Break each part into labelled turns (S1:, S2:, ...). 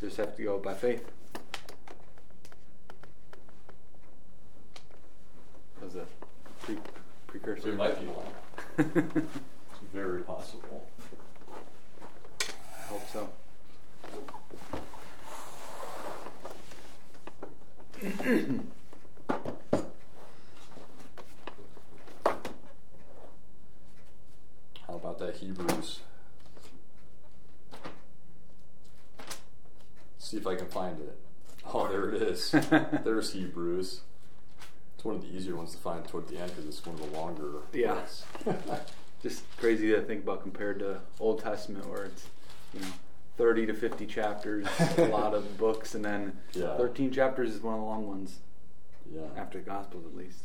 S1: Just have to go by faith. That was a pre- precursor.
S2: It might be one. It's very possible.
S1: I hope so.
S2: How about that Hebrews? See if I can find it. Oh, there it is. There's Hebrews. It's one of the easier ones to find toward the end because it's one of the longer.
S1: Yeah. Just crazy to think about compared to Old Testament, where it's you know thirty to fifty chapters, a lot of books, and then
S2: Yeah.
S1: thirteen chapters is one of the long ones
S2: yeah.
S1: after the Gospels, at least.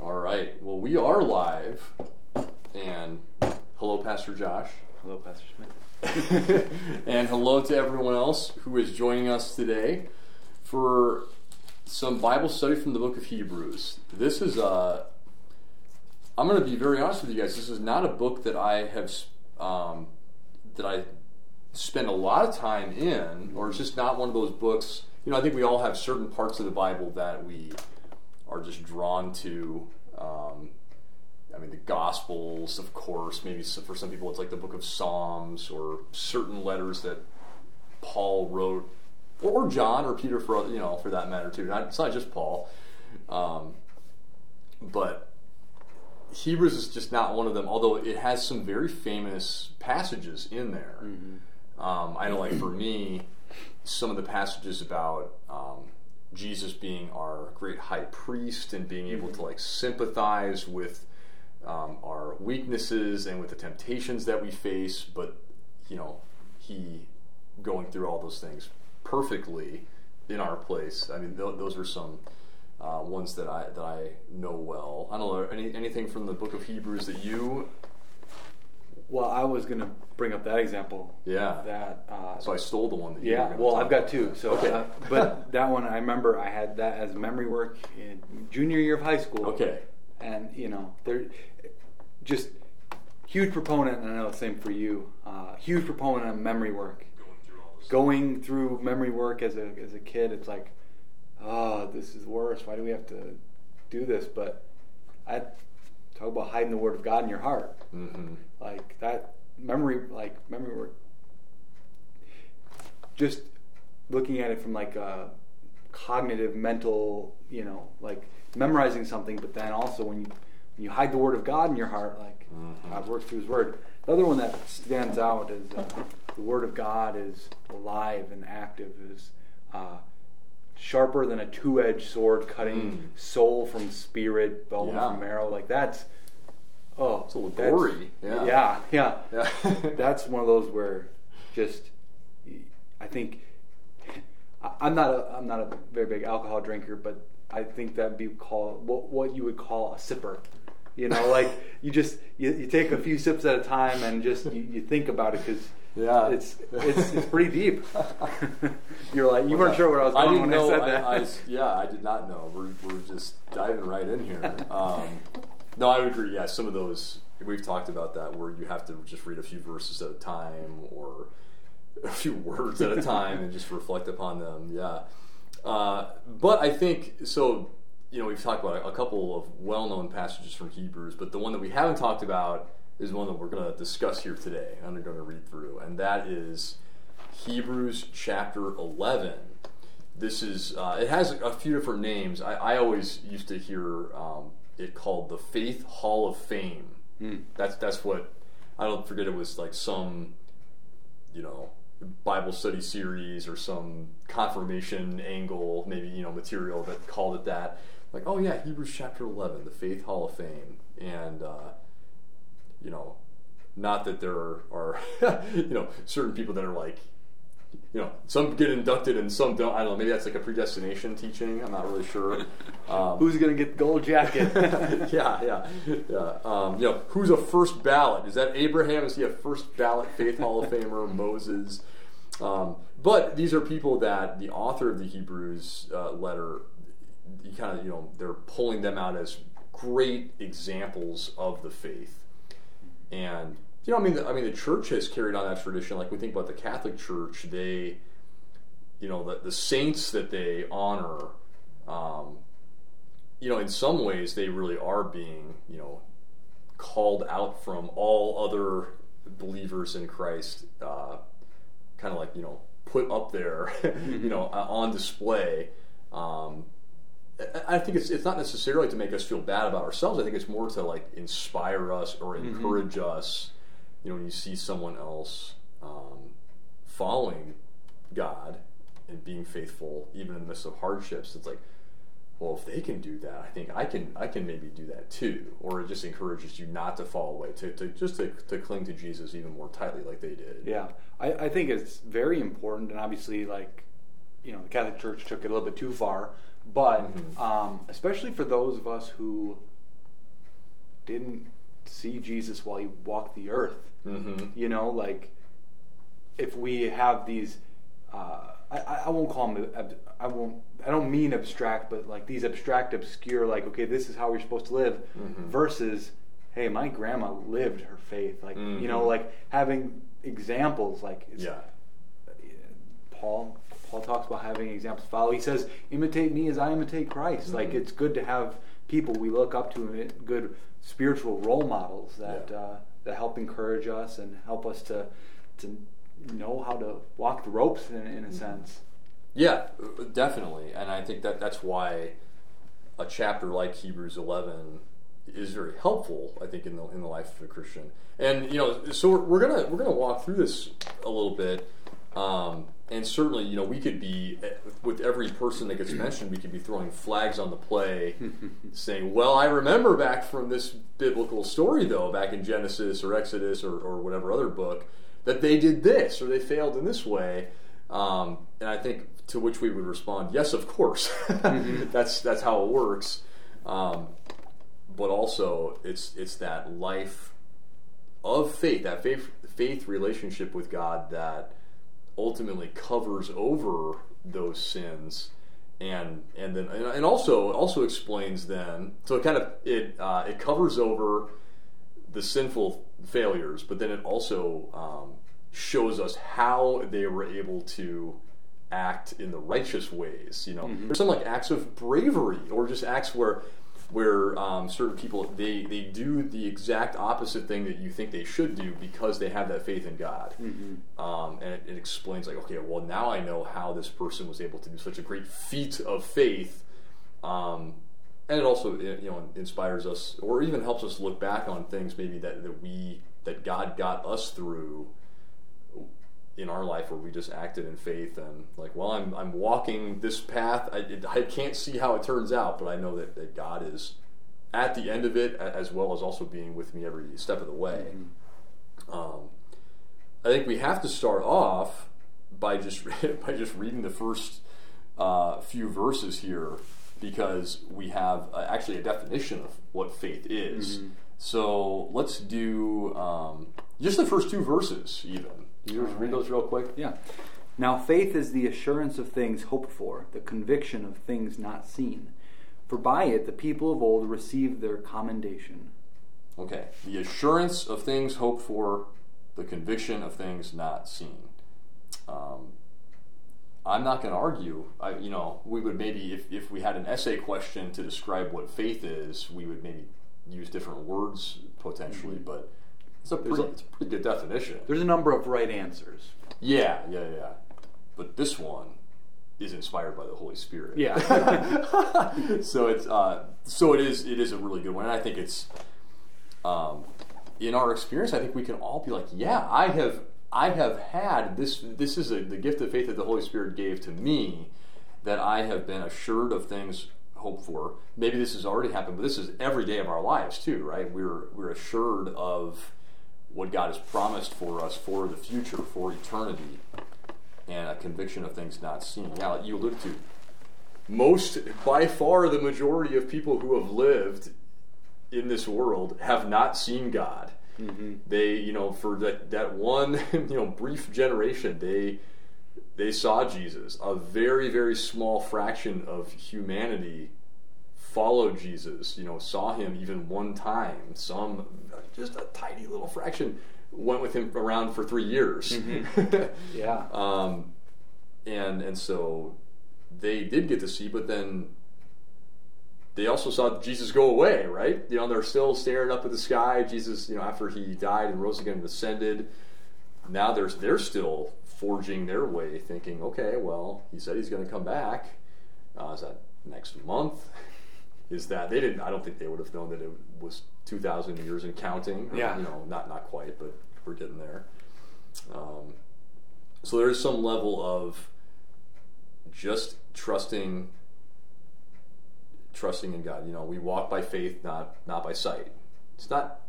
S2: All right. Well, we are live, and hello, Pastor Josh.
S1: Hello, Pastor Smith.
S2: and hello to everyone else who is joining us today for some Bible study from the book of Hebrews. This is uh, I'm going to be very honest with you guys. This is not a book that I have um, that I spend a lot of time in, or it's just not one of those books. You know, I think we all have certain parts of the Bible that we are just drawn to. Um, I mean, the Gospels, of course. Maybe for some people, it's like the Book of Psalms or certain letters that Paul wrote, or John or Peter, for you know, for that matter too. Not, it's not just Paul, um, but Hebrews is just not one of them. Although it has some very famous passages in there. Um, I know, like for me, some of the passages about um, Jesus being our great high priest and being able to like sympathize with um, our weaknesses and with the temptations that we face, but you know, he going through all those things perfectly in our place. I mean, th- those are some uh, ones that I that I know well. I don't know any, anything from the book of Hebrews that you,
S1: Well, I was gonna bring up that example.
S2: yeah.
S1: That. Uh,
S2: So I stole the one that you.
S1: yeah. Well, I've got two. So,
S2: Okay.
S1: uh, but that one I remember I had that as memory work in junior year of high school.
S2: Okay.
S1: and you know they're just huge proponent and i know the same for you uh, huge proponent of memory work. Going through memory work as a, as a kid it's like oh this is worse. Why do we have to do this? But i talk about hiding the word of god in your heart.
S2: Hmm
S1: like that memory like memory work. Just looking at it from like a cognitive mental you know like memorizing something but then also when you you hide the word of god in your heart like
S2: Mhm.
S1: god works through his word the other one that stands out is uh, the word of god is alive and active is uh, sharper than a two-edged sword cutting
S2: Mm.
S1: soul from spirit bone
S2: Yeah.
S1: from marrow like that's oh
S2: It's a little gory. Yeah.
S1: yeah yeah
S2: Yeah.
S1: that's one of those where just I think I'm not a I'm not a very big alcohol drinker, but I think that'd be called what what you would call a sipper. You know, like you just you, you take a few sips at a time and just you, you think about it because
S2: Yeah.
S1: it's it's it's pretty deep. You're like you weren't sure where I was
S2: I
S1: going
S2: didn't
S1: when
S2: know.
S1: I said
S2: I,
S1: that.
S2: I- yeah, I did not know. We're, we're just diving right in here. Um, no, I would agree. Yeah, some of those we've talked about that where you have to just read a few verses at a time or a few words at a time and just reflect upon them. Yeah, uh, but I think so. You know, we've talked about a, couple of well-known passages from Hebrews, but the one that we haven't talked about is one that we're going to discuss here today. and I'm going to read through, and that is Hebrews chapter 11. This is, uh, it has a few different names. I, I always used to hear um, it called the Faith Hall of Fame.
S1: Hmm.
S2: That's, that's what, I don't forget it was like some, you know, Bible study series or some confirmation angle, maybe, you know, material that called it that. Like, oh yeah, Hebrews chapter 11, the Faith Hall of Fame. And, uh, you know, not that there are, you know, certain people that are like, you know, some get inducted and some don't. I don't know. Maybe that's like a predestination teaching. I'm not really sure. Um,
S1: Who's gonna get the gold jacket?
S2: yeah, yeah, yeah. Um, you know, who's a first ballot? Is that Abraham? Is he a first ballot Faith Hall of Famer? Moses? Um, but these are people that the author of the Hebrews uh, letter, you kind of, you know, they're pulling them out as great examples of the faith. And you know, I mean, the, I mean, the church has carried on that tradition. Like we think about the Catholic Church, they, you know, the, the saints that they honor, um, you know, in some ways they really are being, you know, called out from all other believers in Christ, uh, kind of like you know, put up there, you know, uh, on display. Um, I think it's it's not necessarily to make us feel bad about ourselves. I think it's more to like inspire us or encourage mm-hmm. us. You know, when you see someone else um, following God and being faithful, even in the midst of hardships, it's like, well, if they can do that, I think I can. I can maybe do that too. Or it just encourages you not to fall away, to, to just to, to cling to Jesus even more tightly, like they did.
S1: Yeah, I, I think it's very important, and obviously, like you know, the Catholic Church took it a little bit too far but mm-hmm. um, especially for those of us who didn't see Jesus while he walked the earth, mm-hmm. you know, like if we have these, uh, I, I won't call them, I won't, I don't mean abstract, but like these abstract, obscure, like okay, this is how we're supposed to live, mm-hmm. versus, hey, my grandma lived her faith, like you know, mm-hmm. like having examples, like
S2: yeah.
S1: Paul Paul talks about having examples follow. He says, "Imitate me as I imitate Christ." Mm-hmm. Like it's good to have people we look up to, good spiritual role models that yeah. uh, that help encourage us and help us to to know how to walk the ropes in, in a mm-hmm. sense.
S2: Yeah, definitely, and I think that that's why a chapter like Hebrews 11 is very helpful. I think in the in the life of a Christian, and you know, so we're, we're gonna we're gonna walk through this a little bit. Um, and certainly, you know, we could be with every person that gets mentioned, we could be throwing flags on the play, saying, "Well, I remember back from this biblical story, though, back in Genesis or Exodus or, or whatever other book, that they did this or they failed in this way." Um, and I think to which we would respond, "Yes, of course. mm-hmm. that's that's how it works." Um, but also, it's it's that life of faith, that faith faith relationship with God that ultimately covers over those sins and and then and also also explains then so it kind of it uh, it covers over the sinful failures but then it also um, shows us how they were able to act in the righteous ways you know mm-hmm. there's some like acts of bravery or just acts where where um, certain people they they do the exact opposite thing that you think they should do because they have that faith in God, mm-hmm. um, and it, it, explains like okay, well now I know how this person was able to do such a great feat of faith, um, and it also you know inspires us or even helps us look back on things maybe that that we that God got us through in our life where we just acted in faith and like, well, I'm, I'm walking this path. I, it, I can't see how it turns out, but I know that, that God is at the end of it as well as also being with me every step of the way. Mm-hmm. Um, I think we have to start off by just by just reading the first uh, few verses here because we have uh, actually a definition of what faith is. Mm-hmm. So let's do um, just the first two verses, even. You just read those real quick?
S1: Yeah. Now, faith is the assurance of things hoped for, the conviction of things not seen. For by it the people of old received their commendation.
S2: Okay. The assurance of things hoped for, the conviction of things not seen. Um, I'm not going to argue. I, you know, we would maybe, if, if we had an essay question to describe what faith is, we would maybe use different words potentially, mm-hmm. but it's a, pretty, a, it's a pretty good definition.
S1: There's a number of right answers.
S2: Yeah, yeah, yeah. But this one is inspired by the Holy Spirit.
S1: Yeah.
S2: so it's uh, so it is it is a really good one. And I think it's um, in our experience. I think we can all be like, yeah, I have I have had this. This is a, the gift of faith that the Holy Spirit gave to me. That I have been assured of things hoped for. Maybe this has already happened, but this is every day of our lives too, right? We're we're assured of what God has promised for us for the future, for eternity, and a conviction of things not seen. Now, you alluded to most, by far, the majority of people who have lived in this world have not seen God. Mm-hmm. They, you know, for that that one, you know, brief generation, they they saw Jesus. A very very small fraction of humanity followed Jesus, you know, saw him even one time. Some, just a tiny little fraction, went with him around for three years.
S1: Yeah.
S2: Um, and and so they did get to see, but then they also saw Jesus go away, right? You know, they're still staring up at the sky. Jesus, you know, after he died and rose again and ascended, now there's they're still forging their way, thinking, okay, well, he said he's going to come back. Uh, is that next month? Is that they didn't? I don't think they would have known that it was two thousand years and counting. or,
S1: Yeah.
S2: you know, not not quite, but we're getting there. Um, so there is some level of just trusting trusting in God. You know, we walk by faith, not not by sight. It's not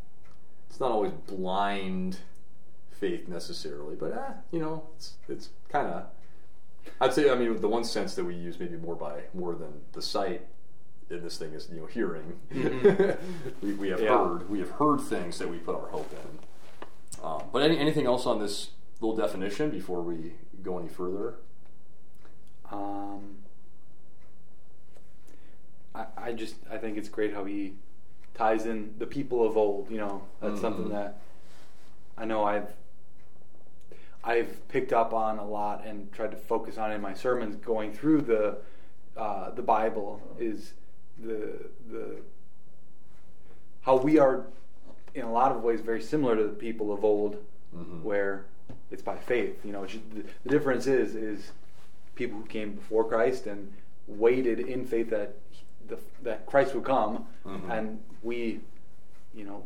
S2: it's not always blind faith necessarily, but eh, you know, it's it's kind of I'd say I mean the one sense that we use maybe more by more than the sight in this thing is you know hearing. we, we have
S1: Yeah.
S2: heard we have heard things that we put our hope in. Um, but any, anything else on this little definition before we go any further?
S1: Um, I, I just I think it's great how he ties in the people of old. You know, that's something
S2: Mhm.
S1: that I know I've I've picked up on a lot and tried to focus on in my sermons going through the uh, the Bible is the the how we are in a lot of ways very similar to the people of old
S2: Mhm.
S1: where it's by faith. You know, just- the, the difference is is people who came before Christ and waited in faith that the, that Christ would come,
S2: Mhm.
S1: and we, you know,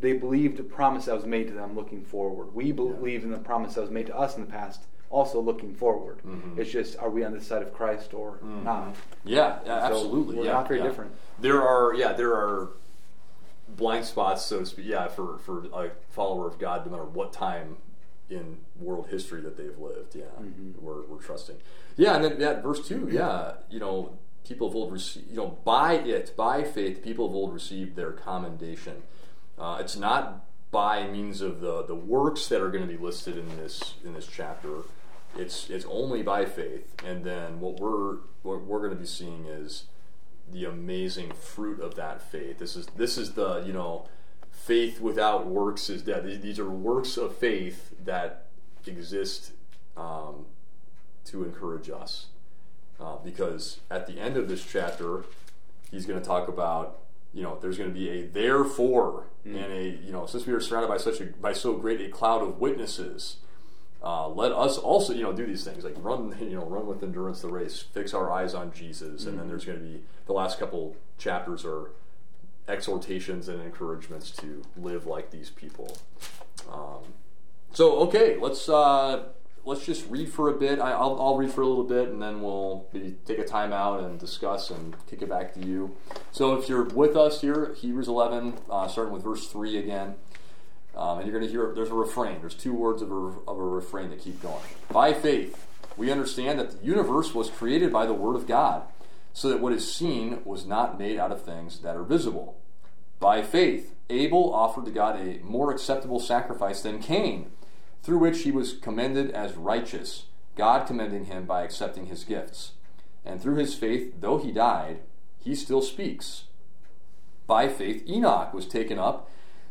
S1: they believed the promise that was made to them looking forward. We believe in the promise that was made to us in the past, also looking forward.
S2: Mhm.
S1: It's just are we on the side of Christ or
S2: Mhm.
S1: not?
S2: Yeah, yeah,
S1: So
S2: absolutely.
S1: we're
S2: yeah,
S1: not very
S2: yeah.
S1: different.
S2: There are, yeah, there are blind spots, so to speak. Yeah, for for a follower of God, no matter what time in world history that they've lived. Yeah,
S1: Mhm.
S2: we're we're trusting. Yeah, and then yeah, verse two. Yeah, you know, people of old receive, you know, by it, by faith, people of old received their commendation. Uh, it's not by means of the the works that are going to be listed in this in this chapter. It's it's only by faith, and then what we're what we're going to be seeing is the amazing fruit of that faith. This is this is the you know faith without works is dead. These- are works of faith that exist um, to encourage us, uh, because at the end of this chapter, he's going to talk about you know there's going to be a therefore and a you know since we are surrounded by such a by so great a cloud of witnesses. Uh, let us also, you know, do these things like run, you know, run with endurance the race, fix our eyes on Jesus, and then there's going to be the last couple chapters are exhortations and encouragements to live like these people. Um, so, okay, let's uh, let's just read for a bit. I, I'll, I'll read for a little bit, and then we'll maybe take a time out and discuss and kick it back to you. So, if you're with us here, Hebrews 11, uh, starting with verse three again. Um, and you're going to hear there's a refrain. There's two words of a, of a refrain that keep going. By faith, we understand that the universe was created by the Word of God, so that what is seen was not made out of things that are visible. By faith, Abel offered to God a more acceptable sacrifice than Cain, through which he was commended as righteous, God commending him by accepting his gifts. And through his faith, though he died, he still speaks. By faith, Enoch was taken up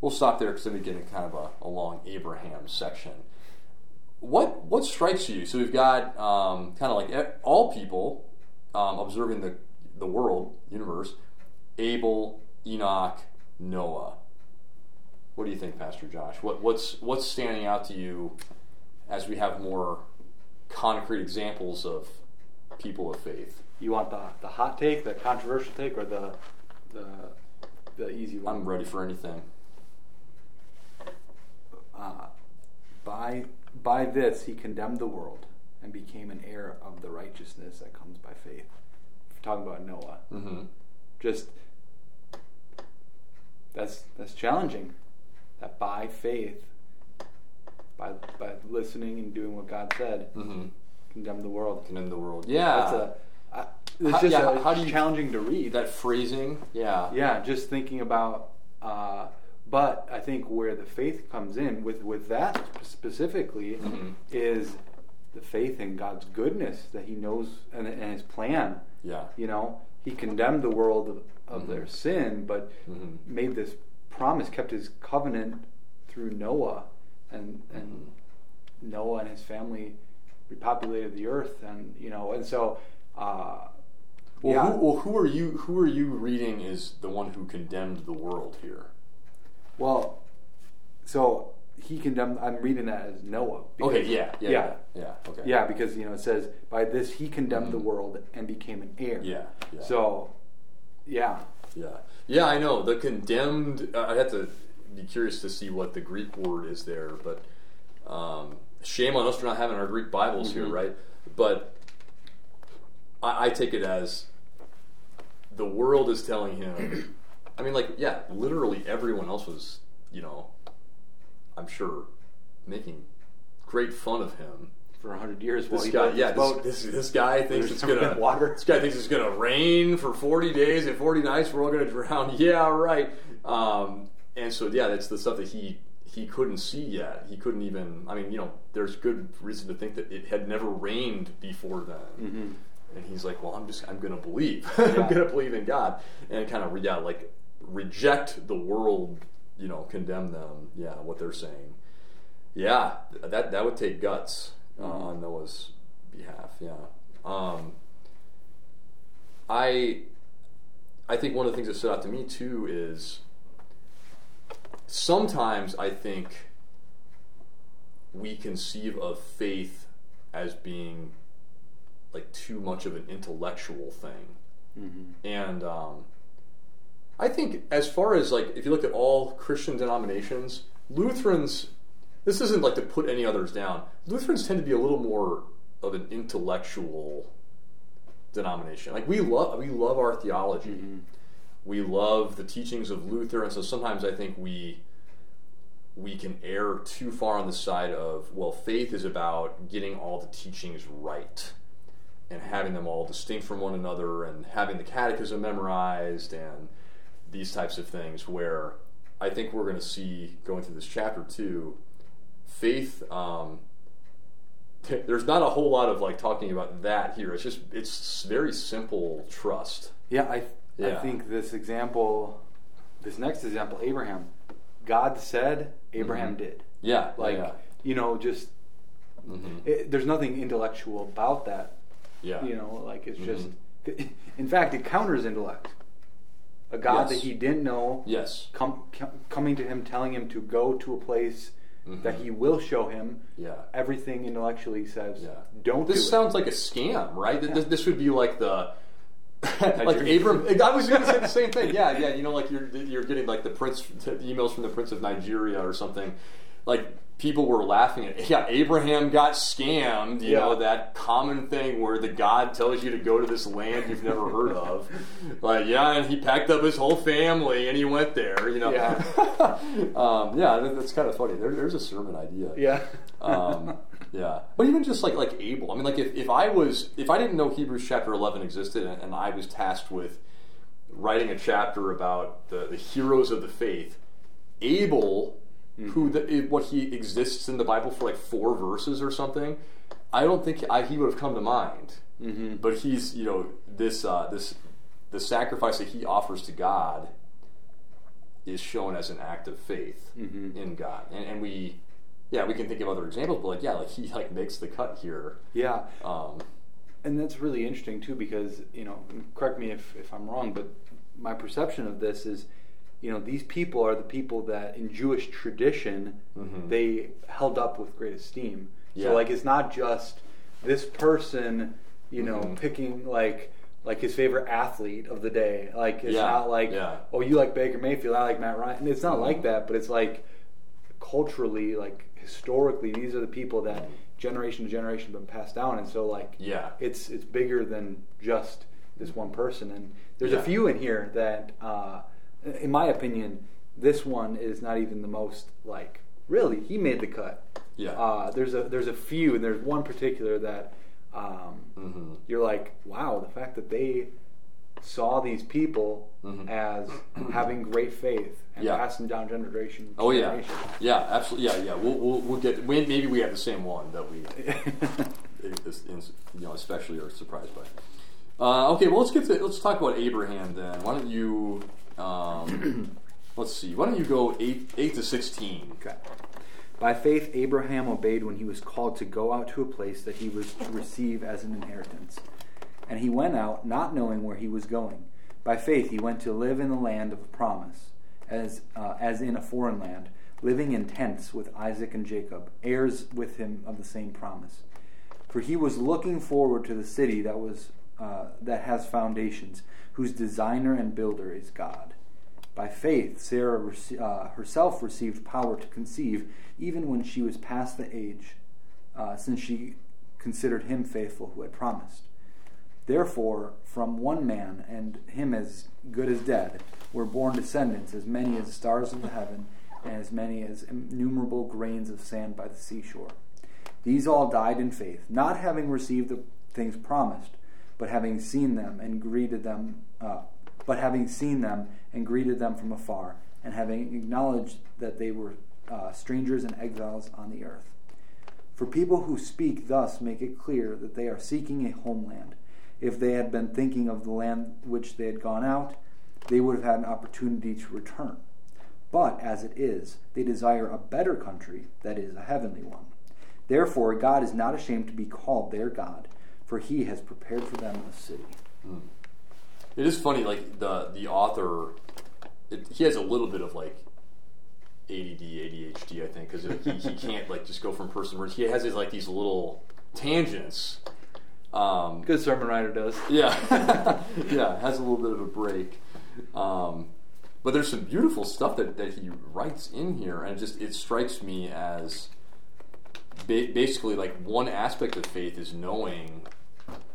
S2: We'll stop there because then we get in kind of a, a long Abraham section. What what strikes you? So we've got um, kind of like all people um, observing the the world universe. Abel, Enoch, Noah. What do you think, Pastor Josh? What what's what's standing out to you as we have more concrete examples of people of faith?
S1: You want the the hot take, the controversial take, or the the the easy one?
S2: I'm ready for anything.
S1: Uh, by by this he condemned the world and became an heir of the righteousness that comes by faith. We're talking about Noah,
S2: Mm-hmm.
S1: just that's that's challenging. that by faith, by by listening and doing what God said,
S2: Mm-hmm.
S1: condemn the world.
S2: Condemn the world. Yeah.
S1: That's a. I, it's
S2: How-
S1: just
S2: yeah,
S1: a,
S2: how do you-
S1: challenging to read.
S2: that phrasing. Yeah.
S1: yeah, just thinking about. Uh, but I think where the faith comes in with with that specifically
S2: Mhm.
S1: is the faith in God's goodness that He knows and, and His plan.
S2: Yeah.
S1: You know, He condemned the world of, of
S2: Mhm.
S1: their sin, but
S2: Mhm.
S1: made this promise, kept His covenant through Noah, and and Noah and his family repopulated the earth, and you know, and so. Uh,
S2: Well,
S1: yeah.
S2: who, well, who are you? Who are you reading is the one who condemned the world here?
S1: Well, so he condemned. I'm reading that as Noah. because-
S2: Okay. Yeah. Yeah.
S1: yeah,
S2: Yeah. yeah, Okay.
S1: yeah, because you know it says by this he condemned the
S2: Mhm.
S1: world and became an heir.
S2: Yeah. Yeah.
S1: So, yeah,
S2: Yeah, yeah, I know the condemned. I have to be curious to see what the Greek word is there, but um, shame on us for not having our Greek Bibles here,
S1: Mhm.
S2: right? But I, I take it as the world is telling him. I mean, like, yeah, literally everyone else was, you know, I'm sure, making great fun of him.
S1: for a hundred years while
S2: This guy, yeah,
S1: this
S2: this, this, guy thinks
S1: There's
S2: it's gonna
S1: water.
S2: This guy thinks it's gonna rain for forty days and forty nights. We're all gonna drown. Yeah, right. Um, and so, yeah, that's the stuff that he he couldn't see yet. He couldn't even. I mean, you know, there's good reason to think that it had never rained before then.
S1: Mhm.
S2: And he's like, well, I'm just, I'm gonna believe.
S1: Yeah.
S2: I'm gonna believe in God, and kind of, yeah, like reject the world. You know, condemn them. Yeah, what they're saying. Yeah, that that would take guts uh, on Noah's behalf. Yeah. Um, I I think one of the things that stood out to me too is sometimes I think we conceive of faith as being like too much of an intellectual thing.
S1: Mhm.
S2: And um, I think, as far as like, if you look at all Christian denominations, Lutherans, this isn't like to put any others down. Lutherans tend to be a little more of an intellectual denomination. Like we love, we love our theology.
S1: Mhm.
S2: We love the teachings of Luther, and so sometimes I think we we can err too far on the side of well, faith is about getting all the teachings right and having them all distinct from one another and having the catechism memorized and these types of things where I think we're going to see going through this chapter too faith um, there's not a whole lot of like talking about that here it's just it's very simple trust
S1: Yeah, I I
S2: Yeah.
S1: think this example, this next example, Abraham. God said, Abraham
S2: Mhm.
S1: did.
S2: yeah
S1: Like
S2: yeah
S1: you know, just
S2: hmm
S1: it, there's nothing intellectual about that.
S2: yeah
S1: You know, like it's just.
S2: Mhm.
S1: In fact, it counters intellect. A God
S2: Yes.
S1: that he didn't know,
S2: yes
S1: com, com, coming to him, telling him to go to a place
S2: Mhm.
S1: that he will show him.
S2: yeah
S1: Everything intellectually says,
S2: Yeah.
S1: don't
S2: This
S1: do it.
S2: sounds like a scam, right? This,
S1: Yeah.
S2: this would be like the like Abram. I was going to say the same thing. Yeah, yeah. You know, like you're you're getting like the prince the emails from the prince of Nigeria or something. Like people were laughing at. Yeah, Abraham got scammed. You
S1: Yeah.
S2: know that common thing where the God tells you to go to this land you've never heard of. Like yeah, and he packed up his whole family and he went there. You know.
S1: Yeah.
S2: um, yeah, that's kind of funny. There, there's a sermon idea
S1: yeah.
S2: um, yeah, but even just like like Abel. I mean, like if, if I was if I didn't know Hebrews chapter eleven existed and, and I was tasked with writing a chapter about the, the heroes of the faith, Abel, who the, what he exists in the Bible for like four verses or something, I don't think I, he would have come to mind.
S1: hmm
S2: But he's you know this uh, this the sacrifice that he offers to God is shown as an act of faith
S1: Mhm.
S2: in God, and, and we yeah we can think of other examples, but like yeah like he like makes the cut here.
S1: Yeah.
S2: Um,
S1: And that's really interesting too, because you know, correct me if, if I'm wrong, but my perception of this is, you know, these people are the people that in Jewish tradition
S2: Mhm.
S1: they held up with great esteem.
S2: Yeah.
S1: So like, it's not just this person, you know,
S2: Mhm.
S1: picking like like his favorite athlete of the day. Like it's
S2: Yeah,
S1: not like
S2: yeah.
S1: oh you like Baker Mayfield, I like Matt Ryan. It's not
S2: Mhm.
S1: like that, but it's like culturally, like historically, these are the people that generation to generation have been passed down, and so like
S2: Yeah.
S1: it's it's bigger than just this one person. And there's
S2: Yeah.
S1: a few in here that, uh, in my opinion, this one is not even the most like really he made the cut.
S2: Yeah.
S1: Uh, there's a there's a few and there's one particular that um,
S2: Mhm.
S1: you're like wow the fact that they saw these people
S2: Mhm.
S1: as having great faith and
S2: Yeah.
S1: passing down generation.
S2: Oh yeah,
S1: generation.
S2: yeah, absolutely, yeah, yeah. We'll we'll, we'll get we, maybe we have the same one that we you know especially are surprised by. Uh, okay, well let's get to let's talk about Abraham then. Why don't you um, let's see? Why don't you go eight eight to sixteen?
S1: Okay. By faith, Abraham obeyed when he was called to go out to a place that he was to receive as an inheritance. And he went out, not knowing where he was going. By faith, he went to live in the land of promise, as, uh, as in a foreign land, living in tents with Isaac and Jacob, heirs with him of the same promise. For he was looking forward to the city that, was, uh, that has foundations, whose designer and builder is God. By faith, Sarah uh, herself received power to conceive, even when she was past the age, uh, since she considered him faithful who had promised. Therefore, from one man, and him as good as dead, were born descendants as many as the stars of the heaven, and as many as innumerable grains of sand by the seashore. These all died in faith, not having received the things promised, but having seen them and greeted them, uh, but having seen them and greeted them from afar, and having acknowledged that they were uh, strangers and exiles on the earth. For people who speak thus make it clear that they are seeking a homeland. If they had been thinking of the land which they had gone out, they would have had an opportunity to return. But as it is, they desire a better country, that is, a heavenly one. Therefore, God is not ashamed to be called their God, for he has prepared for them a city.
S2: It is funny, like the the author, it, he has a little bit of like ADD, ADHD, I think, because he, he can't like just go from person to person. He has his like these little tangents. Um,
S1: Good sermon writer does.
S2: yeah, yeah, has a little bit of a break. Um, but there's some beautiful stuff that, that he writes in here, and it just it strikes me as ba- basically like one aspect of faith is knowing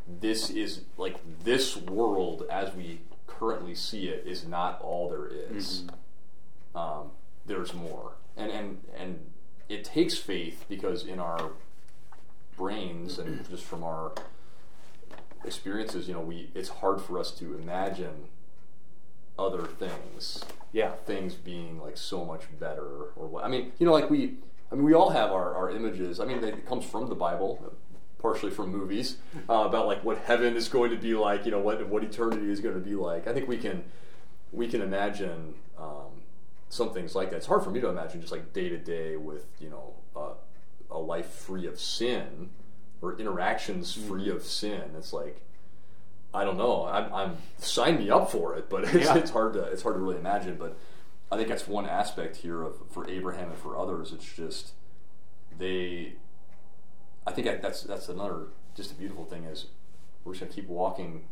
S2: this is like this world as we currently see it is not all there is. Um, there's more, and and and it takes faith because in our brains and just from our experiences, you know, we it's hard for us to imagine other things,
S1: Yeah.
S2: things being like so much better or what. I mean, you know, like we, I mean, we all have our, our images. I mean, they, it comes from the Bible, partially from movies uh, about like what heaven is going to be like. You know, what what eternity is going to be like. I think we can we can imagine um, some things like that. It's hard for me to imagine just like day to day with you know uh, a life free of sin or interactions free of sin. It's like I don't know. I'm, I'm sign me up for it, but it's,
S1: Yeah.
S2: it's hard to it's hard to really imagine. But I think that's one aspect here of for Abraham and for others. It's just they. I think that- that's that's another just a beautiful thing is we're just gonna keep walking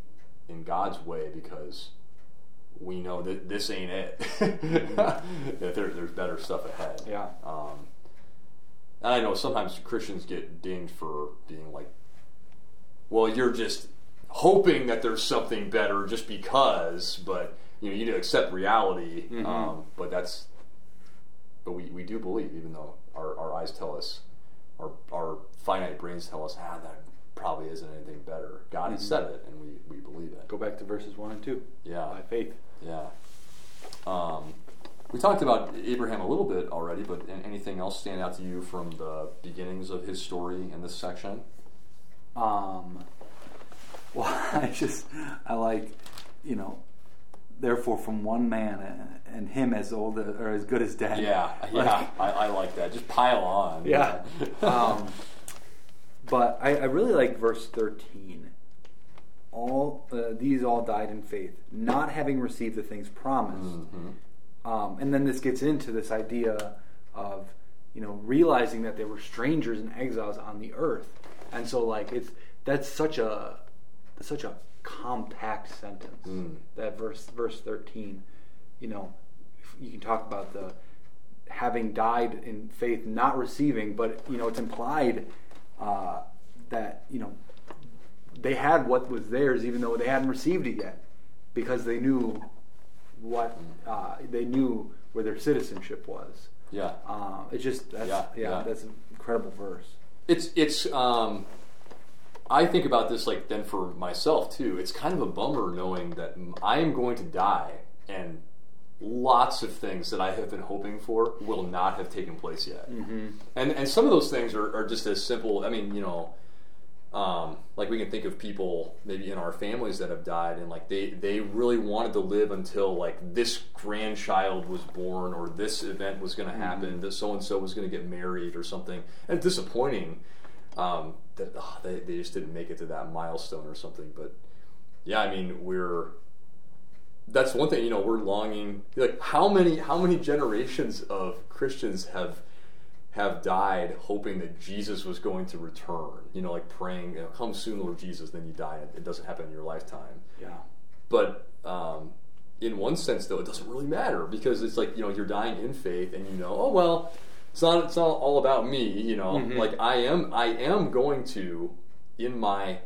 S2: in God's way because we know that this ain't it. that there, there's better stuff ahead.
S1: Yeah.
S2: Um, and I know sometimes Christians get dinged for being like, well, you're just hoping that there's something better just because, but you know, you need to accept reality.
S1: Mhm.
S2: Um, but that's, but we, we do believe, even though our, our eyes tell us, our, our finite brains tell us, ah, that probably isn't anything better. God has
S1: Mhm.
S2: said it, and we, we believe it.
S1: Go back to verses 1 and 2.
S2: Yeah.
S1: By faith.
S2: Yeah. Um, we talked about Abraham a little bit already, but anything else stand out to you from the beginnings of his story in this section?
S1: Um, well, I just, I like, you know, therefore from one man and, him as old or as good as dead.
S2: Yeah,
S1: Like,
S2: yeah, I, I like that. Just pile on.
S1: Yeah. um, but I, I really like verse 13. All uh, these all died in faith, not having received the things promised.
S2: Mhm.
S1: Um, and then this gets into this idea of you know realizing that they were strangers and exiles on the earth, and so like it's that's such a such a compact sentence.
S2: Mm.
S1: That verse verse thirteen, you know, you can talk about the having died in faith, not receiving, but you know it's implied uh, that you know they had what was theirs, even though they hadn't received it yet, because they knew what uh, they knew where their citizenship was.
S2: Yeah.
S1: Uh, it's just that's
S2: Yeah,
S1: yeah,
S2: yeah.
S1: that's an incredible verse.
S2: It's it's um I think about this like then for myself too. It's kind of a bummer knowing that I am going to die and lots of things that I have been hoping for will not have taken place yet. Mm-hmm. And and some of those things are, are just as simple. I mean, you know, um, like we can think of people maybe in our families that have died and like they they really wanted to live until like this grandchild was born or this event was going to happen that so and so was going to get married or something and it's disappointing um, that ah, they, they just didn't make it to that milestone or something but yeah i mean we're that's one thing you know we're longing like how many how many generations of christians have have died hoping that jesus was going to return? You know like praying you know, come soon lord jesus then you die. And it doesn't happen in your lifetime.
S1: Yeah.
S2: but um, in one sense though it doesn't really matter because it's like you know you're dying in faith and you know oh well it's not it's not all about me you know. Like i am i am going to in my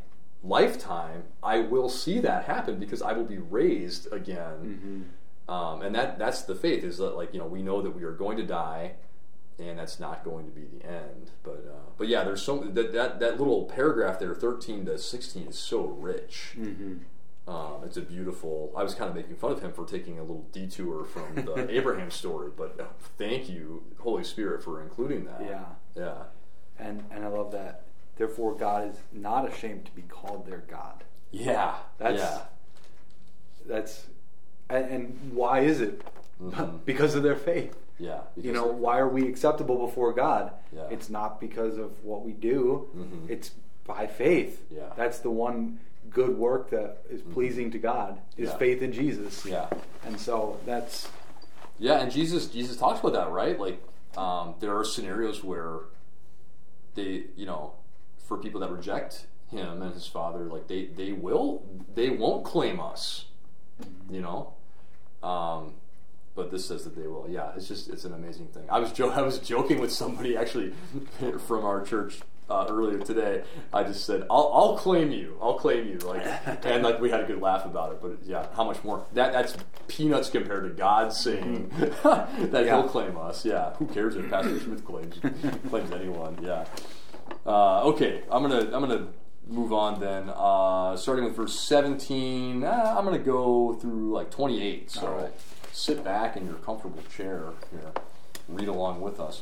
S2: lifetime i will see that happen because i will be raised again. Um, and that that's the faith is that like you know we know that we are going to die and that's not going to be the end. But uh, but yeah there's so that, that that little paragraph there 13 to 16 is so rich um, it's a beautiful. I was kind of making fun of him for taking a little detour from the Abraham story, but uh, thank you, Holy Spirit, for including that.
S1: Yeah.
S2: yeah,
S1: And and I love that. Therefore, God is not ashamed to be called their God.
S2: yeah,
S1: That's
S2: yeah,
S1: that's and, and why is it? because of their faith.
S2: yeah.
S1: You know, why are we acceptable before God?
S2: Yeah.
S1: It's not because of what we do.
S2: Mm-hmm.
S1: It's by faith.
S2: Yeah.
S1: That's the one good work that is pleasing to God is
S2: Yeah.
S1: faith in Jesus.
S2: yeah,
S1: And so that's
S2: yeah. And Jesus, Jesus talks about that, right? Like, um, there are scenarios where they, you know, for people that reject him and his father, like they, they will, they won't claim us, you know. Um, but this says that they will. Yeah, it's just it's an amazing thing. I was jo- I was joking with somebody actually from our church uh, earlier today. I just said I'll, I'll claim you. I'll claim you. Like and like we had a good laugh about it. But yeah, how much more? That that's peanuts compared to God saying that
S1: Yeah.
S2: He'll claim us. Yeah, who cares if Pastor Smith claims claims anyone? Yeah. Uh, okay, I'm gonna I'm gonna move on then. Uh, starting with verse 17, uh, I'm gonna go through like 28. So
S1: right.
S2: sit back in your comfortable chair here, read along with us.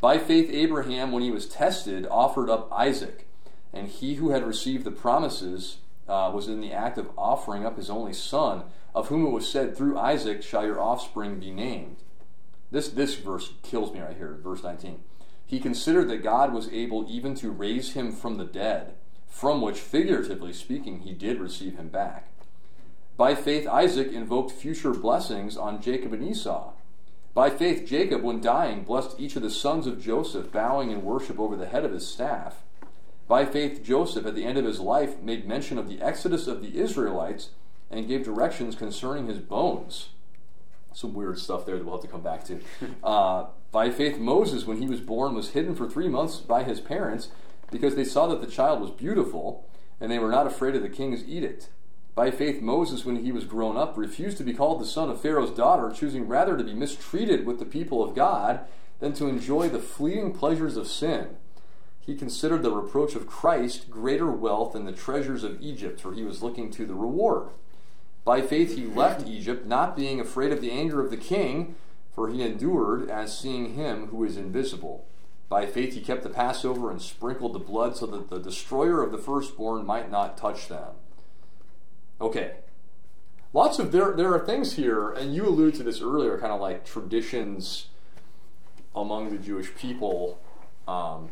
S2: By faith, Abraham, when he was tested, offered up Isaac, and he who had received the promises uh, was in the act of offering up his only son, of whom it was said, "Through Isaac shall your offspring be named." This this verse kills me right here, verse 19. He considered that God was able even to raise him from the dead, from which, figuratively speaking, he did receive him back. By faith, Isaac invoked future blessings on Jacob and Esau. By faith, Jacob, when dying, blessed each of the sons of Joseph, bowing in worship over the head of his staff. By faith, Joseph, at the end of his life, made mention of the exodus of the Israelites and gave directions concerning his bones some weird stuff there that we'll have to come back to. Uh, by faith, Moses, when he was born, was hidden for three months by his parents because they saw that the child was beautiful and they were not afraid of the king's edict. By faith, Moses, when he was grown up, refused to be called the son of Pharaoh's daughter, choosing rather to be mistreated with the people of God than to enjoy the fleeting pleasures of sin. He considered the reproach of Christ greater wealth than the treasures of Egypt, for he was looking to the reward. By faith he left Egypt, not being afraid of the anger of the king, for he endured as seeing him who is invisible. By faith he kept the Passover and sprinkled the blood so that the destroyer of the firstborn might not touch them. Okay. Lots of there there are things here, and you alluded to this earlier, kind of like traditions among the Jewish people. Um,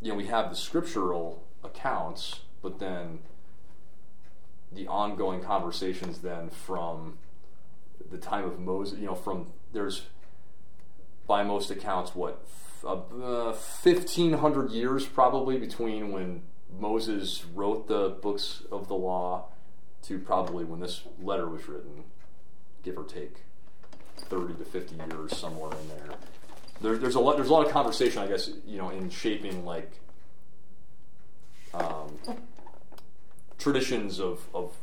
S2: you know, we have the scriptural accounts, but then the ongoing conversations then from the time of Moses, you know, from there's by most accounts what uh, fifteen hundred years probably between when Moses wrote the books of the law to probably when this letter was written, give or take thirty to fifty years somewhere in there. There, there's a lot. There's a lot of conversation, I guess, you know, in shaping like um, traditions of, of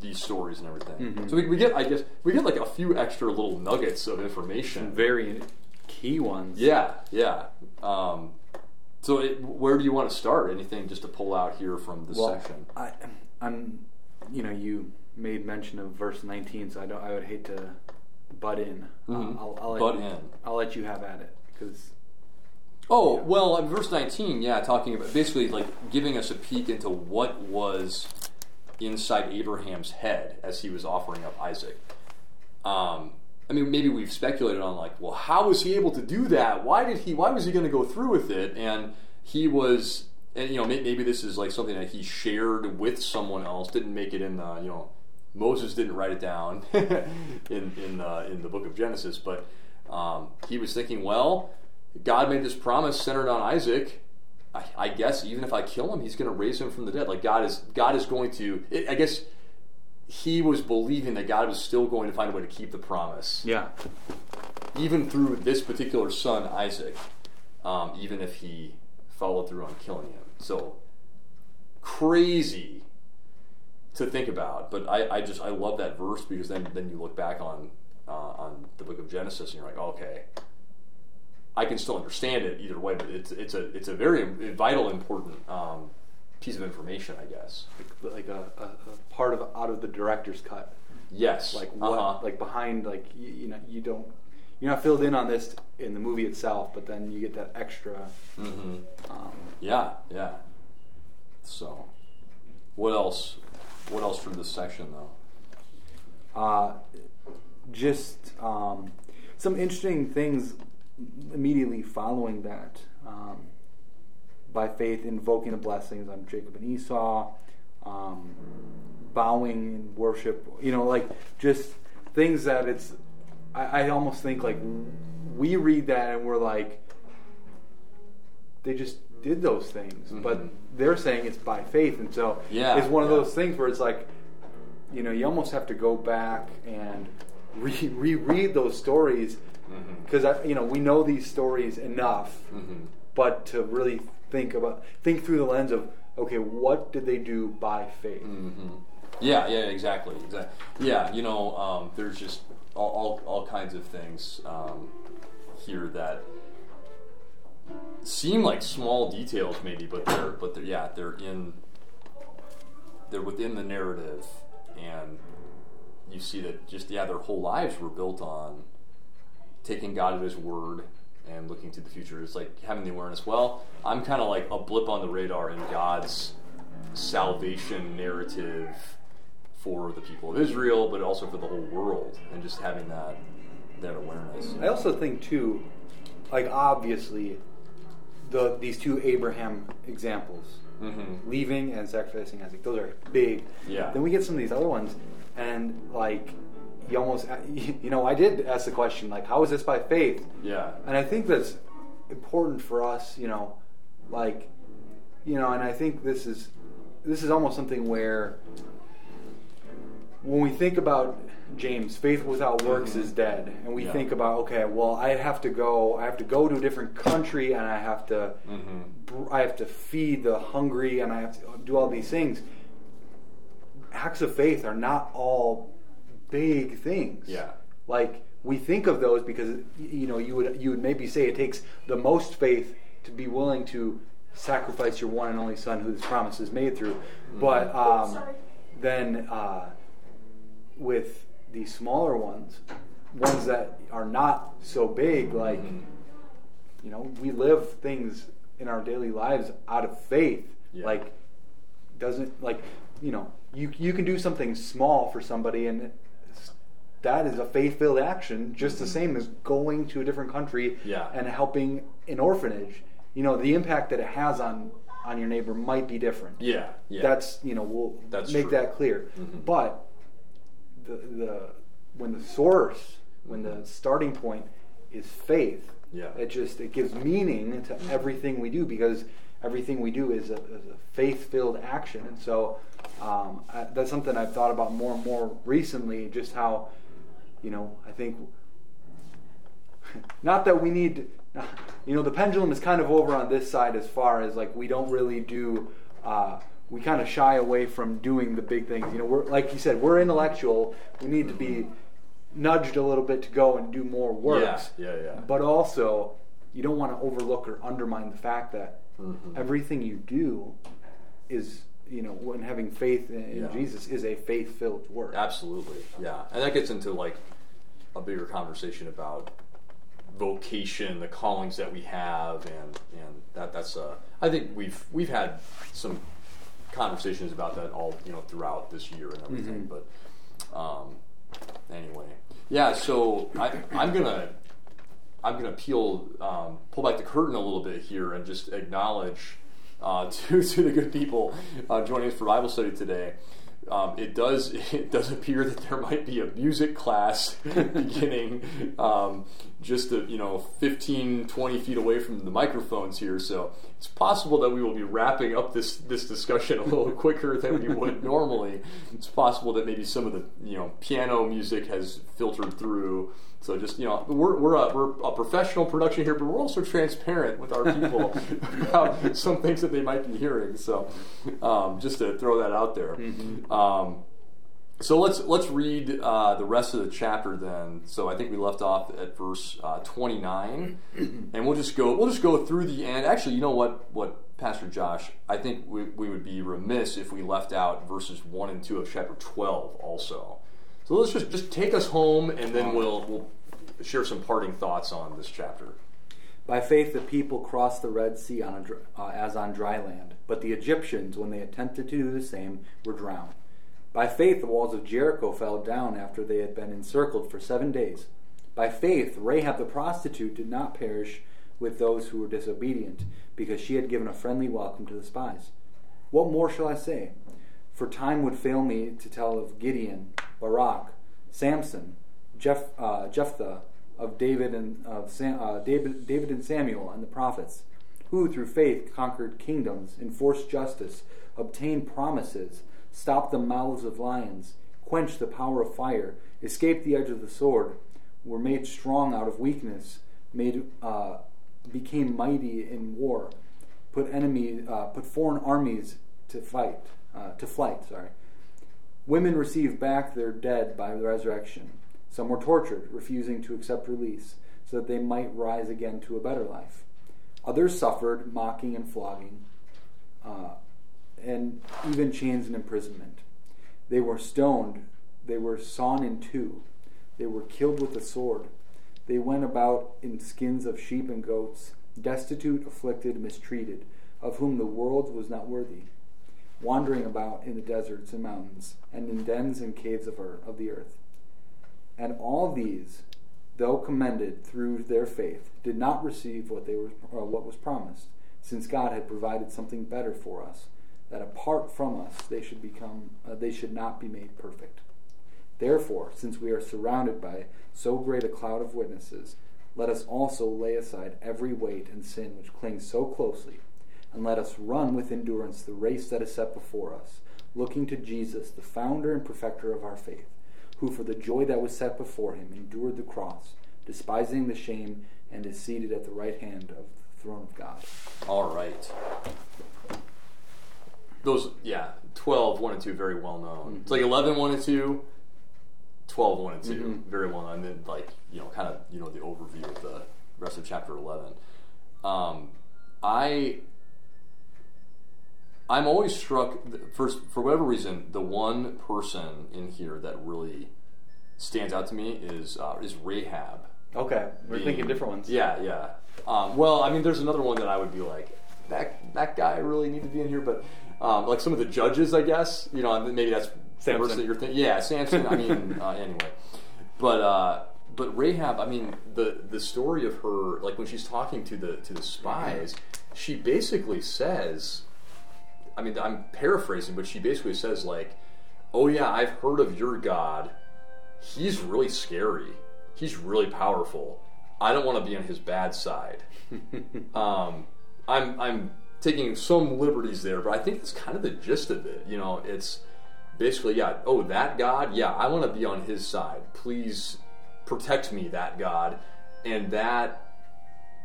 S2: these stories and everything.
S1: Mm-hmm.
S2: So we, we get, I guess, we get like a few extra little nuggets of information.
S1: Very key ones.
S2: Yeah, yeah. Um, so it, where do you want to start? Anything just to pull out here from this
S1: Well,
S2: section?
S1: I, I'm, you know, you made mention of verse 19, so I don't. I would hate to butt in.
S2: Mhm.
S1: I'll, I'll
S2: Butt
S1: you,
S2: in.
S1: I'll let you have at it because
S2: Oh well, uh, verse nineteen, yeah, talking about basically like giving us a peek into what was inside Abraham's head as he was offering up Isaac. Um, I mean, maybe we've speculated on like, well, how was he able to do that? Why did he? Why was he going to go through with it? And he was, and you know, maybe this is like something that he shared with someone else. Didn't make it in the, you know, Moses didn't write it down in in uh, in the book of Genesis, but um, he was thinking, well, God made this promise centered on Isaac. I, I guess even if I kill him, He's going to raise him from the dead. Like God is God is going to. It, I guess he was believing that God was still going to find a way to keep the promise,
S1: yeah,
S2: even through this particular son Isaac, um, even if he followed through on killing him. So crazy to think about. But I, I just I love that verse because then then you look back on uh, on the book of Genesis and you're like, okay, I can still understand it either way. But it's it's a it's a very vital important um, piece of information, I guess.
S1: like, like a, a, a part of out of the director's cut.
S2: Yes,
S1: Like what?
S2: Uh-huh.
S1: Like behind, like you, you know, you don't. You're not filled in on this in the movie itself, but then you get that extra.
S2: hmm
S1: Um,
S2: Yeah, yeah. So, what else? What else from this section though?
S1: uh, just um, some interesting things immediately following that. Um, by faith, invoking the blessings on Jacob and Esau, um, bowing in worship. You know, like just things that it's. I, I almost think like we read that and we're like, they just did those things, but
S2: Mhm.
S1: they're saying it's by faith, and so
S2: Yeah,
S1: it's one of
S2: yeah.
S1: those things where it's like, you know, you almost have to go back and re- reread those stories
S2: Mm-hmm.
S1: because you know we know these stories enough,
S2: Mm-hmm.
S1: but to really think about think through the lens of okay, what did they do by faith?
S2: Mm-hmm. Yeah, yeah, exactly, exactly. Yeah, you know, um, there's just all, all, all kinds of things um, here that seem like small details, maybe, but they're but they're yeah, they're in they're within the narrative, and you see that just yeah, their whole lives were built on taking God at His word and looking to the future. It's like having the awareness. Well, I'm kind of like a blip on the radar in God's salvation narrative for the people of Israel, but also for the whole world, and just having that that awareness.
S1: I also think too, like obviously, the these two Abraham examples,
S2: Mm-hmm.
S1: leaving and sacrificing Isaac, those are big.
S2: Yeah.
S1: Then we get some of these other ones, and like you almost, you know, I did ask the question like, how is this by faith?
S2: Yeah.
S1: And I think that's important for us, you know, like, you know, and I think this is this is almost something where when we think about James, faith without works is dead, and we
S2: Yeah.
S1: think about okay, well, I have to go, I have to go to a different country, and I have to,
S2: Mm-hmm.
S1: I have to feed the hungry, and I have to do all these things. Acts of faith are not all big things
S2: Yeah.
S1: like we think of those because you know you would you would maybe say it takes the most faith to be willing to sacrifice your one and only son who this promise is made through but um, then uh, with these smaller ones ones that are not so big like
S2: Mhm.
S1: you know we live things in our daily lives out of faith
S2: Yeah.
S1: like doesn't like you know you you can do something small for somebody and that is a faith-filled action just the same as going to a different country
S2: Mm-hmm. Yeah.
S1: and helping an orphanage you know the impact that it has on on your neighbor might be different
S2: Yeah. Yeah.
S1: that's you know we'll
S2: That's
S1: make
S2: true.
S1: that clear
S2: Mhm.
S1: but the the when the source when the starting point is faith
S2: Yeah.
S1: it just it gives meaning to everything we do because everything we do is a, is a faith-filled action and so um, I, that's something I've thought about more and more recently just how you know I think not that we need you know the pendulum is kind of over on this side as far as like we don't really do uh, we kind of shy away from doing the big things. You know, we're like you said, we're intellectual. We need to be nudged a little bit to go and do more works.
S2: Yeah, yeah, yeah.
S1: But also, you don't want to overlook or undermine the fact that
S2: Mm-hmm.
S1: everything you do is, you know, when having faith in, in
S2: Yeah.
S1: Jesus is a faith-filled work.
S2: Absolutely, yeah, and that gets into like a bigger conversation about vocation, the callings that we have, and and that that's uh, I think we've we've had some conversations about that all you know throughout this year and everything, but um, anyway, yeah. So I I'm gonna I'm going to peel, um, pull back the curtain a little bit here and just acknowledge uh, to, to the good people uh, joining us for Bible study today. Um, it does it does appear that there might be a music class beginning um, just a, you know 15 20 feet away from the microphones here. So it's possible that we will be wrapping up this this discussion a little quicker than we would normally. It's possible that maybe some of the you know piano music has filtered through so just you know, we're we're a, we're a professional production here, but we're also transparent with our people about some things that they might be hearing. So um, just to throw that out there. Um, so let's let's read uh, the rest of the chapter then. So I think we left off at verse uh, 29, and we'll just go we'll just go through the end. Actually, you know what what Pastor Josh, I think we, we would be remiss if we left out verses one and two of chapter 12 also. So let's just just take us home, and then we'll we'll share some parting thoughts on this chapter.
S1: By faith, the people crossed the Red Sea on dr- uh, as on dry land, but the Egyptians, when they attempted to do the same, were drowned. By faith, the walls of Jericho fell down after they had been encircled for seven days. By faith, Rahab the prostitute did not perish with those who were disobedient, because she had given a friendly welcome to the spies. What more shall I say? For time would fail me to tell of Gideon, Barak, Samson, Jeph, uh, Jephthah, of David and of Sam, uh, David, David and Samuel and the prophets, who through faith conquered kingdoms, enforced justice, obtained promises, stopped the mouths of lions, quenched the power of fire, escaped the edge of the sword, were made strong out of weakness, made uh, became mighty in war, put enemy, uh, put foreign armies to fight, uh, to flight. Sorry. Women received back their dead by the resurrection. Some were tortured, refusing to accept release, so that they might rise again to a better life. Others suffered mocking and flogging, uh, and even chains and imprisonment. They were stoned, they were sawn in two, they were killed with the sword. They went about in skins of sheep and goats, destitute, afflicted, mistreated, of whom the world was not worthy, wandering about in the deserts and mountains, and in dens and caves of, earth, of the earth. And all these, though commended through their faith, did not receive what they were or what was promised, since God had provided something better for us, that apart from us they should become uh, they should not be made perfect. Therefore, since we are surrounded by so great a cloud of witnesses, let us also lay aside every weight and sin which clings so closely, and let us run with endurance the race that is set before us, looking to Jesus, the founder and perfecter of our faith, who for the joy that was set before him endured the cross, despising the shame, and is seated at the right hand of the throne of God.
S2: All right. Those, yeah, 12, 1 and 2, very well known. It's like 11, 1 and 2, 12, 1 and 2, very well known. And then, like, you know, kind of, you know, the overview of the rest of chapter 11. Um, I. I'm always struck, first, for whatever reason, the one person in here that really stands out to me is uh, is Rahab.
S1: Okay, we're
S2: being-
S1: thinking different ones.
S2: Yeah, yeah. Um, well, I mean, there's another one that I would be like, that that guy really need to be in here, but um, like some of the judges, I guess, you know, maybe that's the
S1: Samson.
S2: person that you're thinking. Yeah, Samson. I mean, uh, anyway, but uh, but Rahab. I mean, the the story of her, like when she's talking to the to the spies, she basically says, I mean, I'm paraphrasing, but she basically says like, "Oh yeah, I've heard of your God. He's really scary. He's really powerful. I don't want to be on his bad side." um, I'm I'm taking some liberties there, but I think it's kind of the gist of it. You know, it's basically yeah. Oh, that God, yeah, I want to be on his side. Please protect me, that God, and that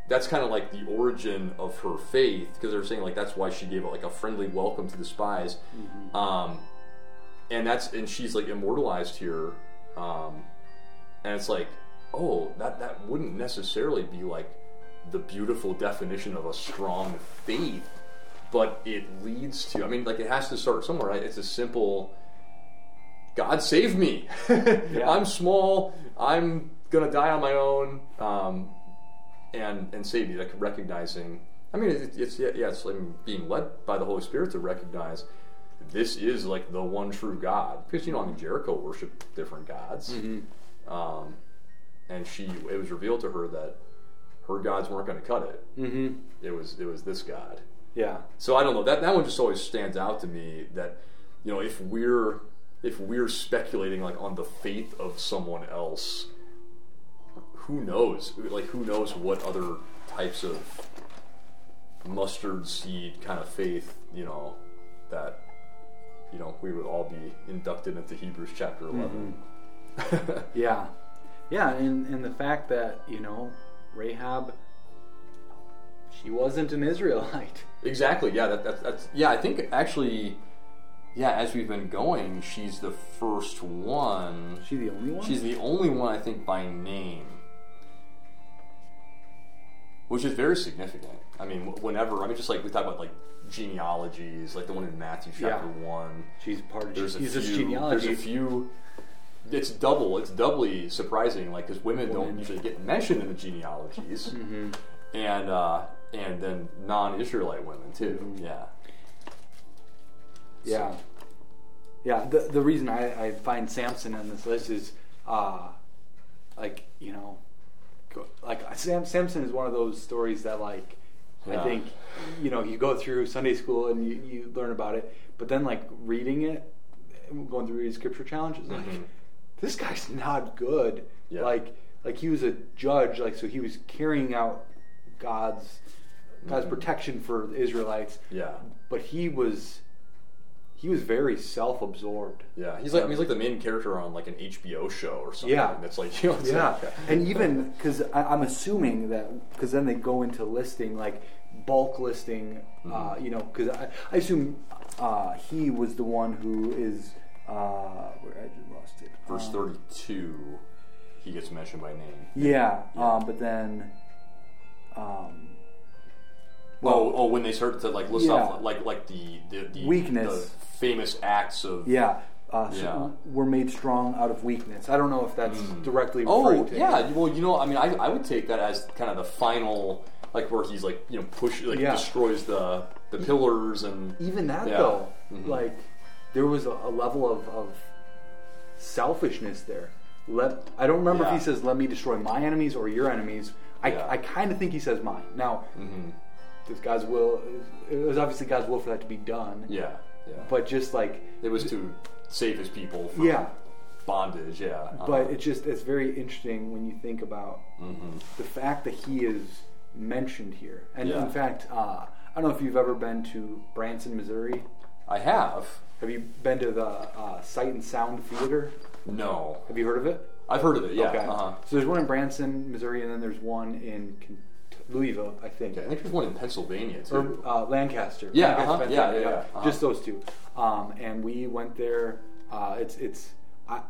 S2: that's kind of like the origin of her faith because they're saying like that's why she gave it like a friendly welcome to the spies. Um, and that's and she's like immortalized here um, and it's like oh that that wouldn't necessarily be like the beautiful definition of a strong faith but it leads to i mean like it has to start somewhere right? It's a simple god save me. I'm small. I'm gonna die on my own. Um, and and save me like recognizing i mean it, it's yeah, yeah it's like being led by the holy spirit to recognize this is like the one true god. Because you know i mean jericho worshiped different gods. Um, and she it was revealed to her that her gods weren't going to cut it.
S1: Mm-hmm.
S2: it was it was this god.
S1: Yeah.
S2: so i don't know that that one just always stands out to me that you know if we're if we're speculating like on the faith of someone else who knows like who knows what other types of mustard seed kind of faith you know that you know we would all be inducted into hebrews chapter 11 mm-hmm.
S1: Yeah. Yeah, and, and the fact that, you know, Rahab, she wasn't an Israelite.
S2: Exactly. Yeah. That, that, that's. Yeah. I think actually, yeah. As we've been going, she's the first one.
S1: She the only one?
S2: She's the only one I think by name, which is very significant. I mean, whenever I mean, just like we talk about like genealogies, like the one in Matthew chapter
S1: Yeah.
S2: one.
S1: She's part of
S2: There's a few.
S1: genealogy.
S2: There's a few. It's double. It's doubly surprising, like because women don't usually get mentioned in the genealogies,
S1: Mm-hmm.
S2: and uh, and then non-Israelite women too.
S1: Mm-hmm.
S2: Yeah.
S1: Yeah. Yeah, the, the reason I, I find Samson on this list is, uh, like, you know, like Sam, Samson is one of those stories that, like,
S2: Yeah.
S1: I think, you know, you go through Sunday school and you, you learn about it, but then, like, reading it, going through his scripture challenges, like,
S2: Mhm.
S1: this guy's not good.
S2: Yeah.
S1: Like, like he was a judge, like, so he was carrying out God's God's
S2: Mhm.
S1: protection for the Israelites
S2: Yeah.
S1: but he was he was very self-absorbed.
S2: Yeah, he's like I mean, he's like the main character on like an HBO show or something.
S1: Yeah.
S2: that's like you know, it's
S1: Yeah,
S2: like-
S1: and even because I'm assuming that because then they go into listing like bulk listing, uh,
S2: Mhm.
S1: you know, because I, I assume uh, he was the one who is uh, where I just lost it.
S2: verse
S1: Um,
S2: thirty-two, he gets mentioned by name.
S1: Yeah,
S2: Yeah.
S1: Um, but then, um,
S2: oh, oh, when they started to like list
S1: Yeah.
S2: off like like the the, the
S1: Weakness.
S2: the famous acts of
S1: yeah. Uh, so
S2: Yeah.
S1: we're made strong out of weakness. I don't know if that's
S2: Mm.
S1: directly
S2: Oh
S1: to
S2: yeah, well you know I mean I, I would take that as kind of the final like where he's like you know push like
S1: Yeah.
S2: destroys the the pillars and
S1: even that
S2: Yeah.
S1: though,
S2: Mhm.
S1: like there was a, a level of, of selfishness there. Let I don't remember if he says "Let me destroy my enemies" or your enemies. I. I kind of think he says mine. Now,
S2: Mhm.
S1: This God's will. It was obviously God's will for that to be done.
S2: yeah yeah
S1: But just like
S2: it was to save his people from
S1: yeah,
S2: bondage yeah uh-huh.
S1: but it just it's very interesting when you think about
S2: Mhm.
S1: the fact that he is mentioned here. And
S2: Yeah.
S1: in fact, uh, I don't know if you've ever been to Branson, Missouri.
S2: I have
S1: Have you been to the uh, Sight and Sound Theater?
S2: no
S1: Have you heard of it?
S2: I've heard of it yeah
S1: Okay.
S2: uh-huh.
S1: So there's one in Branson, Missouri, and then there's one in Louisville, I think,
S2: Okay, I think there's one in Pennsylvania too.
S1: or uh, Lancaster.
S2: Yeah,
S1: Lancaster,
S2: uh-huh, yeah, yeah, yeah, uh-huh.
S1: Just those two. Um, and we went there. Uh, it's it's I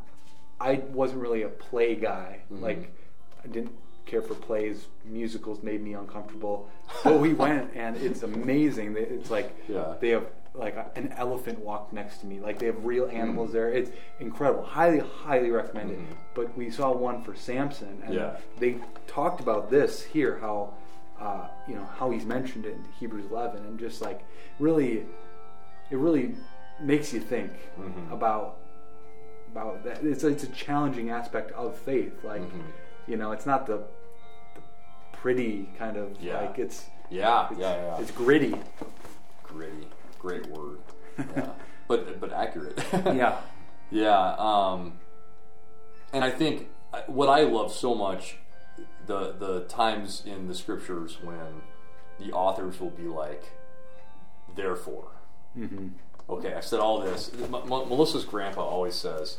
S1: I wasn't really a play guy.
S2: Mhm.
S1: Like I didn't care for plays. Musicals made me uncomfortable. But we went, and it's amazing. It's like
S2: Yeah.
S1: they have like an elephant walked next to me. Like they have real animals
S2: Mm.
S1: there. It's incredible. Highly, highly recommended.
S2: Mhm.
S1: But we saw one for Samson, and
S2: Yeah.
S1: they talked about this here how uh, you know how he's mentioned it in Hebrews 11, and just like really, it really makes you think
S2: Mhm.
S1: about about that. It's it's a challenging aspect of faith. Like
S2: Mhm.
S1: you know, it's not the, the pretty kind of
S2: Yeah.
S1: like it's
S2: Yeah,
S1: it's,
S2: yeah, yeah.
S1: it's gritty.
S2: gritty, great word. Yeah, but but accurate.
S1: yeah,
S2: yeah. Um, and I think uh, what I love so much the the times in the scriptures when the authors will be like, therefore.
S1: hmm
S2: Okay, I said all this. M- M- Melissa's grandpa always says,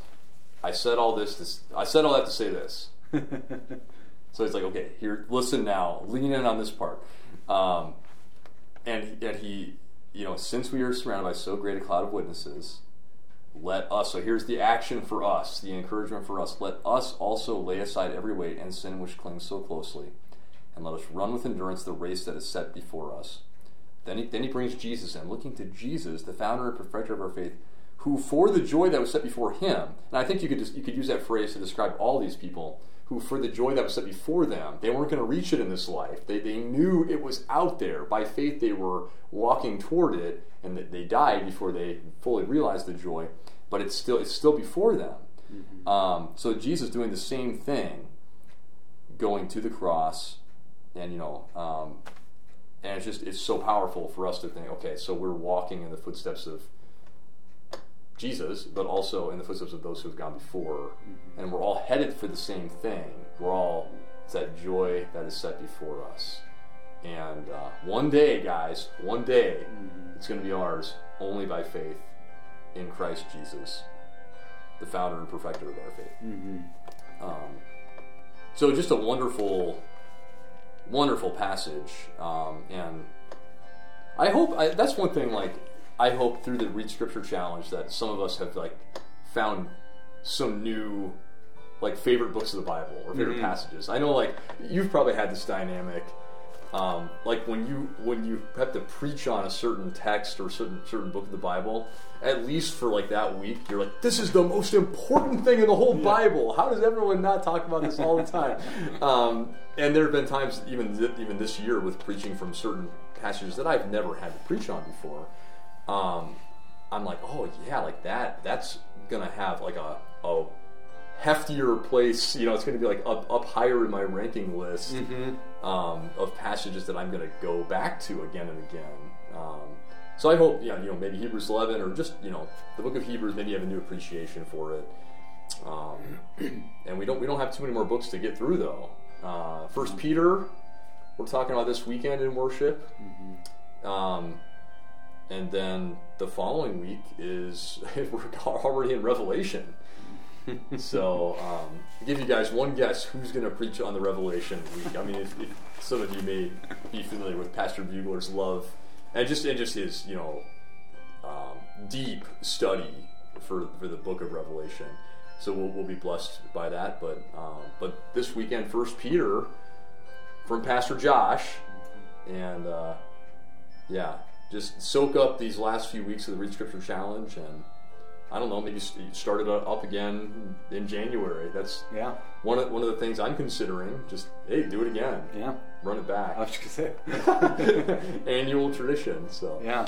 S2: "I said all this. this I said all that to say this." So it's like, okay, here, listen now, lean in on this part. Um, and and he, you know, since we are surrounded by so great a cloud of witnesses, let us. So here's the action for us, the encouragement for us. Let us also lay aside every weight and sin which clings so closely, and let us run with endurance the race that is set before us. Then he, then he brings Jesus in, looking to Jesus, the founder and perfecter of our faith, who for the joy that was set before him, and I think you could just, you could use that phrase to describe all these people who for the joy that was set before them, they weren't going to reach it in this life. They, they knew it was out there. By faith, they were walking toward it, and they died before they fully realized the joy. But it's still it's still before them. Mm-hmm. Um, so Jesus doing the same thing, going to the cross, and you know, um, and it's just it's so powerful for us to think. Okay, so we're walking in the footsteps of Jesus, but also in the footsteps of those who have gone before. Mm-hmm. And we're all headed for the same thing. We're all, it's that joy that is set before us. And uh, one day, guys, one day, mm-hmm. it's going to be ours only by faith in Christ Jesus, the founder and perfecter of our faith. Mm-hmm. Um, so, just a wonderful, wonderful passage. Um, and I hope I, that's one thing, like, I hope through the Read Scripture Challenge that some of us have like found some new like favorite books of the Bible or favorite mm-hmm. passages. I know like you've probably had this dynamic. Um, like when you when you have to preach on a certain text or certain certain book of the Bible, at least for like that week, you're like, this is the most important thing in the whole yeah. Bible. How does everyone not talk about this all the time? um, and there have been times even th- even this year with preaching from certain passages that I've never had to preach on before um, I'm like, oh yeah, like that. That's gonna have like a, a heftier place. You know, it's gonna be like up up higher in my ranking list mm-hmm. um, of passages that I'm gonna go back to again and again. Um, so I hope, yeah, you know, maybe Hebrews 11 or just you know the Book of Hebrews. Maybe you have a new appreciation for it. Um, and we don't we don't have too many more books to get through though. Uh, First mm-hmm. Peter, we're talking about this weekend in worship. Mm-hmm. Um, and then the following week is we're already in Revelation. So, um, give you guys one guess who's going to preach on the Revelation week. I mean, if, if, some of you may be familiar with Pastor Bugler's love and just and just his you know um, deep study for for the Book of Revelation. So we'll, we'll be blessed by that. But um, but this weekend, First Peter from Pastor Josh, and uh, yeah, just soak up these last few weeks of the Read Scripture Challenge and I don't know, maybe start it up again in January. That's
S1: yeah.
S2: One of one of the things I'm considering. Just hey, do it again.
S1: Yeah,
S2: run it back.
S1: I was just gonna
S2: say annual tradition. So
S1: yeah.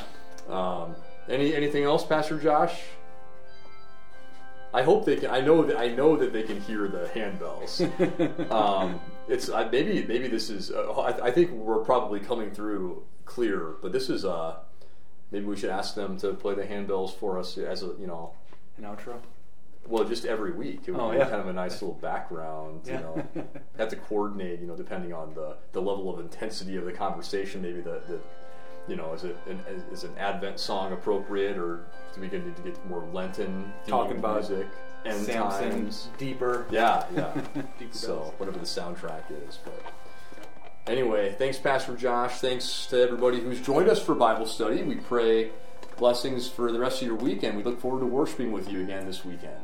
S2: Um, any anything else, Pastor Josh? I hope they can. I know that I know that they can hear the handbells. um, it's uh, maybe maybe this is. Uh, I, I, think we're probably coming through clear, but this is. Uh, maybe we should ask them to play the handbells for us as a you know
S1: an outro.
S2: Well, just every week. It would
S1: oh,
S2: be
S1: yeah.
S2: kind of a nice little background. You know, have to coordinate. You know, depending on the the level of intensity of the conversation. Maybe the, the you know, is it an, is an Advent song appropriate, or do we need to get more Lenten
S1: talking about
S2: music?
S1: and Samson, times. deeper.
S2: Yeah, yeah. deeper so whatever the soundtrack is, but. Anyway, thanks, Pastor Josh. Thanks to everybody who's joined us for Bible study. We pray blessings for the rest of your weekend. We look forward to worshiping with you again this weekend.